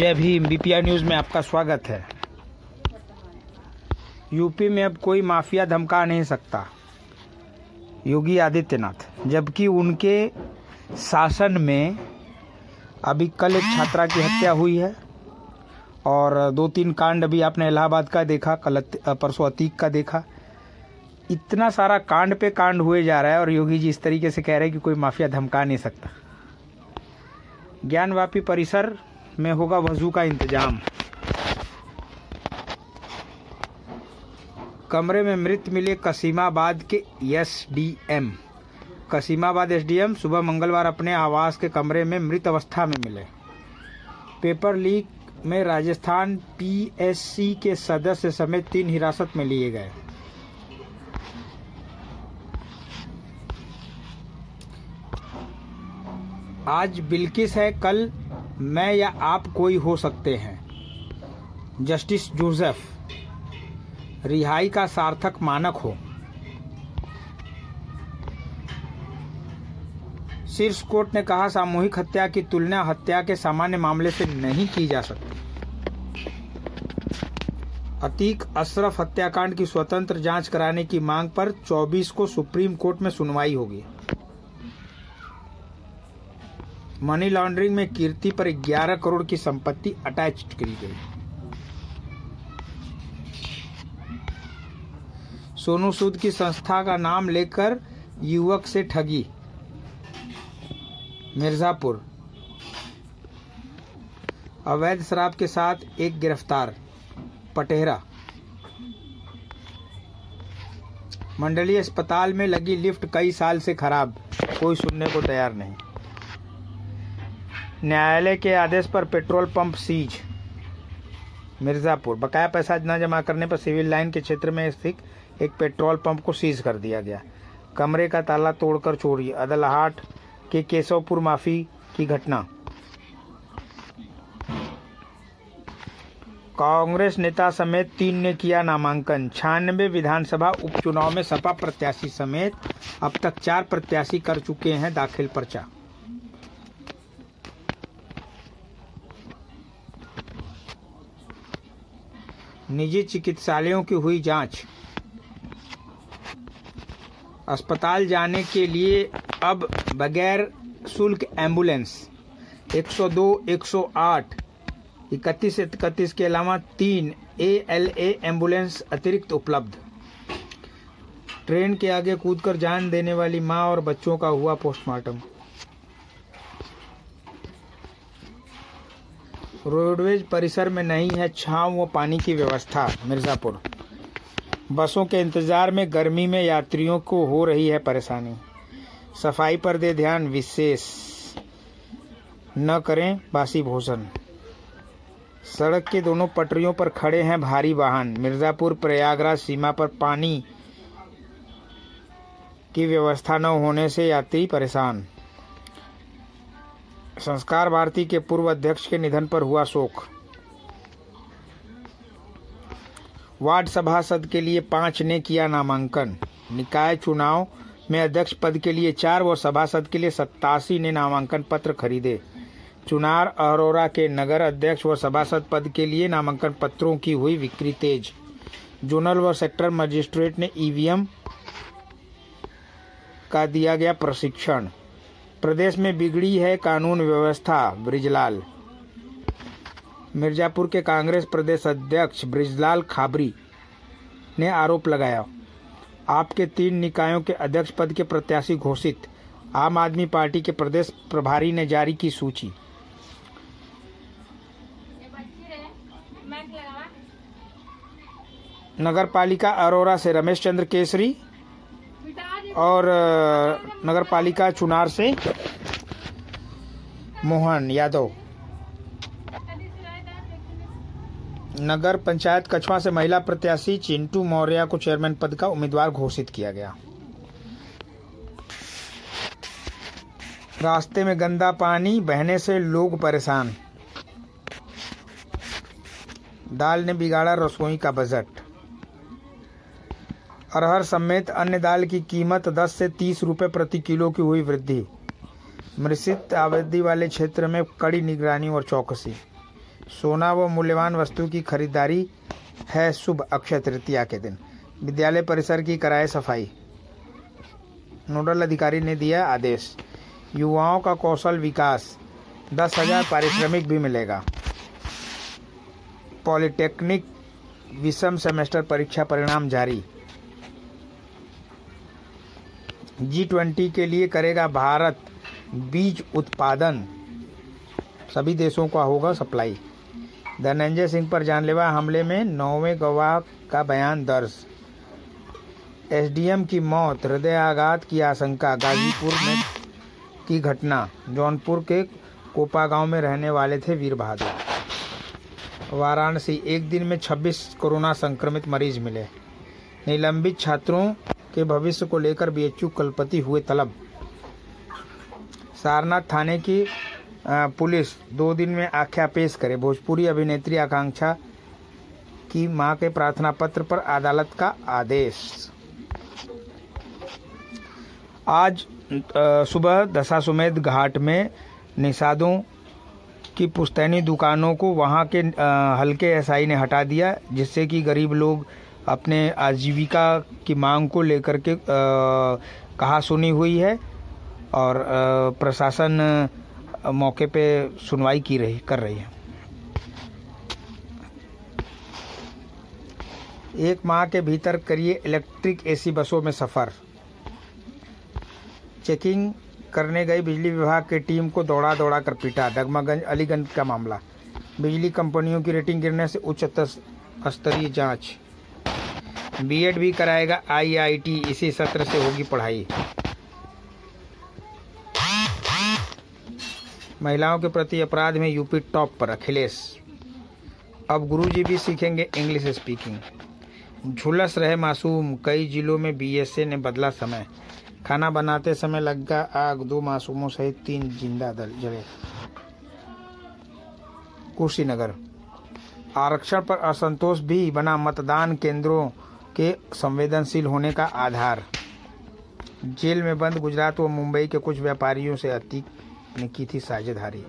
जय Bhim BPI news में आपका स्वागत है। यूपी में अब कोई माफिया धमका नहीं सकता। योगी आदित्यनाथ, जबकि उनके शासन में अभी कल एक छात्रा की हत्या हुई है, और दो तीन कांड अभी आपने इलाहाबाद का देखा, कल परसों अतीक का देखा। इतना सारा कांड पे कांड हुए जा रहा है, और योगी जी इस तरीके से कह रहे हैं कि कोई माफिया धमका नहीं सकता। ज्ञानवापी परिसर में होगा वज़ू का इंतज़ाम। कमरे में मृत मिले कसीमाबाद के एसडीएम। कसीमाबाद एसडीएम सुबह मंगलवार अपने आवास के कमरे में मृत अवस्था में मिले। पेपर लीक में राजस्थान पीएससी के सदस्य समेत तीन हिरासत में लिए गए। आज बिल्किस है, कल मैं या आप कोई हो सकते हैं। जस्टिस जोसेफ, रिहाई का सार्थक मानक हो। शीर्ष कोर्ट ने कहा, सामूहिक हत्या की तुलना हत्या के सामान्य मामले से नहीं की जा सकती। अतीक अशरफ हत्याकांड की स्वतंत्र जाँच कराने की मांग पर 24 को सुप्रीम कोर्ट में सुनवाई होगी। मनी लॉन्ड्रिंग में कीर्ति पर 11 करोड़ की संपत्ति अटैच करी गई। सोनू सूद की संस्था का नाम लेकर युवक से ठगी, मिर्जापुर। अवैध शराब के साथ एक गिरफ़्तार, पटेरा। मंडलीय अस्पताल में लगी लिफ्ट कई साल से खराब, कोई सुनने को तैयार नहीं। न्यायालय के आदेश पर पेट्रोल पंप सीज, मिर्जापुर। बकाया पैसा न जमा करने पर सिविल लाइन के क्षेत्र में स्थित एक पेट्रोल पंप को सीज कर दिया गया। कमरे का ताला तोड़कर चोरी, अदलहाट के केशवपुर माफ़ी की घटना। कांग्रेस नेता समेत तीन ने किया नामांकन। छियानबे विधानसभा उपचुनाव में सपा प्रत्याशी समेत अब तक चार प्रत्याशी कर चुके हैं दाखिल पर्चा। निजी चिकित्सालयों की हुई जाँच। अस्पताल जाने के लिए अब बगैर शुल्क एंबुलेंस 102, 108, इकतीस इकतीस के अलावा तीन ए एल ए एंबुलेंस अतिरिक्त उपलब्ध। ट्रेन के आगे कूदकर जान देने वाली माँ और बच्चों का हुआ पोस्टमार्टम। रोडवेज़ परिसर में नहीं है, छांव व पानी की व्यवस्था, मिर्ज़ापुर। बसों के इंतज़ार में गर्मी में यात्रियों को हो रही है परेशानी। सफ़ाई पर दे ध्यान विशेष। न करें बासी भोजन सड़क के दोनों पटरियों पर खड़े हैं भारी वाहन। मिर्ज़ापुर प्रयागराज सीमा पर पानी की व्यवस्था न होने से यात्री परेशान। संस्कार भारती के पूर्व अध्यक्ष के निधन पर हुआ शोक। वार्ड सभासद के लिए पाँच ने किया नामांकन। निकाय चुनाव में अध्यक्ष पद के लिए चार व सभासद के लिए सत्तासी ने नामांकन पत्र खरीदे। चुनार अरोरा के नगर अध्यक्ष व सभासद पद के लिए नामांकन पत्रों की हुई बिक्री तेज। जोनल व सेक्टर मजिस्ट्रेट ने ईवीएम का दिया गया प्रशिक्षण। प्रदेश में बिगड़ी है कानून व्यवस्था, ब्रिजलाल। मिर्जापुर के कांग्रेस प्रदेश अध्यक्ष ब्रिजलाल खाबरी ने आरोप लगाया, आपके तीन निकायों के अध्यक्ष पद के प्रत्याशी घोषित, आम आदमी पार्टी के प्रदेश प्रभारी ने जारी की सूची। नगर पालिका अरोरा से रमेश चंद्र केसरी और नगर पालिका चुनार से मोहन यादव। नगर पंचायत कछवा से महिला प्रत्याशी चिंटू मौर्य को चेयरमैन पद का उम्मीदवार घोषित किया गया। रास्ते में गंदा पानी, बहने से लोग परेशान। दाल ने बिगाड़ा रसोई का बजट। अरहर समेत अन्य दाल की कीमत 10 से 30 रुपए प्रति किलो की हुई वृद्धि। मृषित आबादी वाले क्षेत्र में कड़ी निगरानी और चौकसी। सोना व मूल्यवान वस्तु की खरीदारी है शुभ अक्षय तृतीया के दिन। विद्यालय परिसर की कराए सफ़ाई। नोडल अधिकारी ने दिया आदेश। युवाओं का कौशल विकास। दस हज़ार पारिश्रमिक भी मिलेगा। पॉलिटेक्निक विषम सेमेस्टर परीक्षा परिणाम जारी। जी ट्वेंटी के लिए करेगा भारत बीज उत्पादन। सभी देशों का होगा सप्लाई। धनंजय सिंह पर जानलेवा हमले में नौवें गवाह का बयान दर्ज। एसडीएम की मौत हृदयाघात की आशंका, गाजीपुर में की घटना। जौनपुर के कोपा गाँव में रहने वाले थे वीर बहादुर। वाराणसी, एक दिन में 26 कोरोना संक्रमित मरीज़ मिले। निलंबित छात्रों के भविष्य को लेकर बीएचयू कलपति हुए तलब। सारनाथ थाने की पुलिस दो दिन में आख्या पेश करे। भोजपुरी अभिनेत्री आकांक्षा की माँ के प्रार्थना पत्र पर अदालत का आदेश। आज सुबह दशाश्वमेध घाट में निषादों की पुश्तैनी दुकानों को वहाँ के हल्के एसआई ने हटा दिया, जिससे कि गरीब लोग अपने आजीविका की मांग को लेकर के कहा सुनी हुई है और प्रशासन मौके पे सुनवाई की रही, कर रही है। एक माह के भीतर करिए इलेक्ट्रिक एसी बसों में सफ़र। चेकिंग करने गई बिजली विभाग की टीम को दौड़ा दौड़ा कर पीटा डगमागंज अलीगंज का मामला। बिजली कंपनियों की रेटिंग गिरने से उच्च स्तरीय जाँच बीएड भी कराएगा आईआईटी इसी सत्र से होगी पढ़ाई। महिलाओं के प्रति अपराध में यूपी टॉप पर, अखिलेश। अब गुरुजी भी सीखेंगे इंग्लिश स्पीकिंग झुलस रहे मासूम, कई जिलों में बीएसए ने बदला समय। खाना बनाते समय लग गया आग, दो मासूमों सहित तीन ज़िंदा जले। कुशीनगर। आरक्षण पर असंतोष भी बना मतदान केंद्रों के संवेदनशील होने का आधार। जेल में बंद गुजरात व मुंबई के कुछ व्यापारियों से अतीक ने की थी साझेदारी।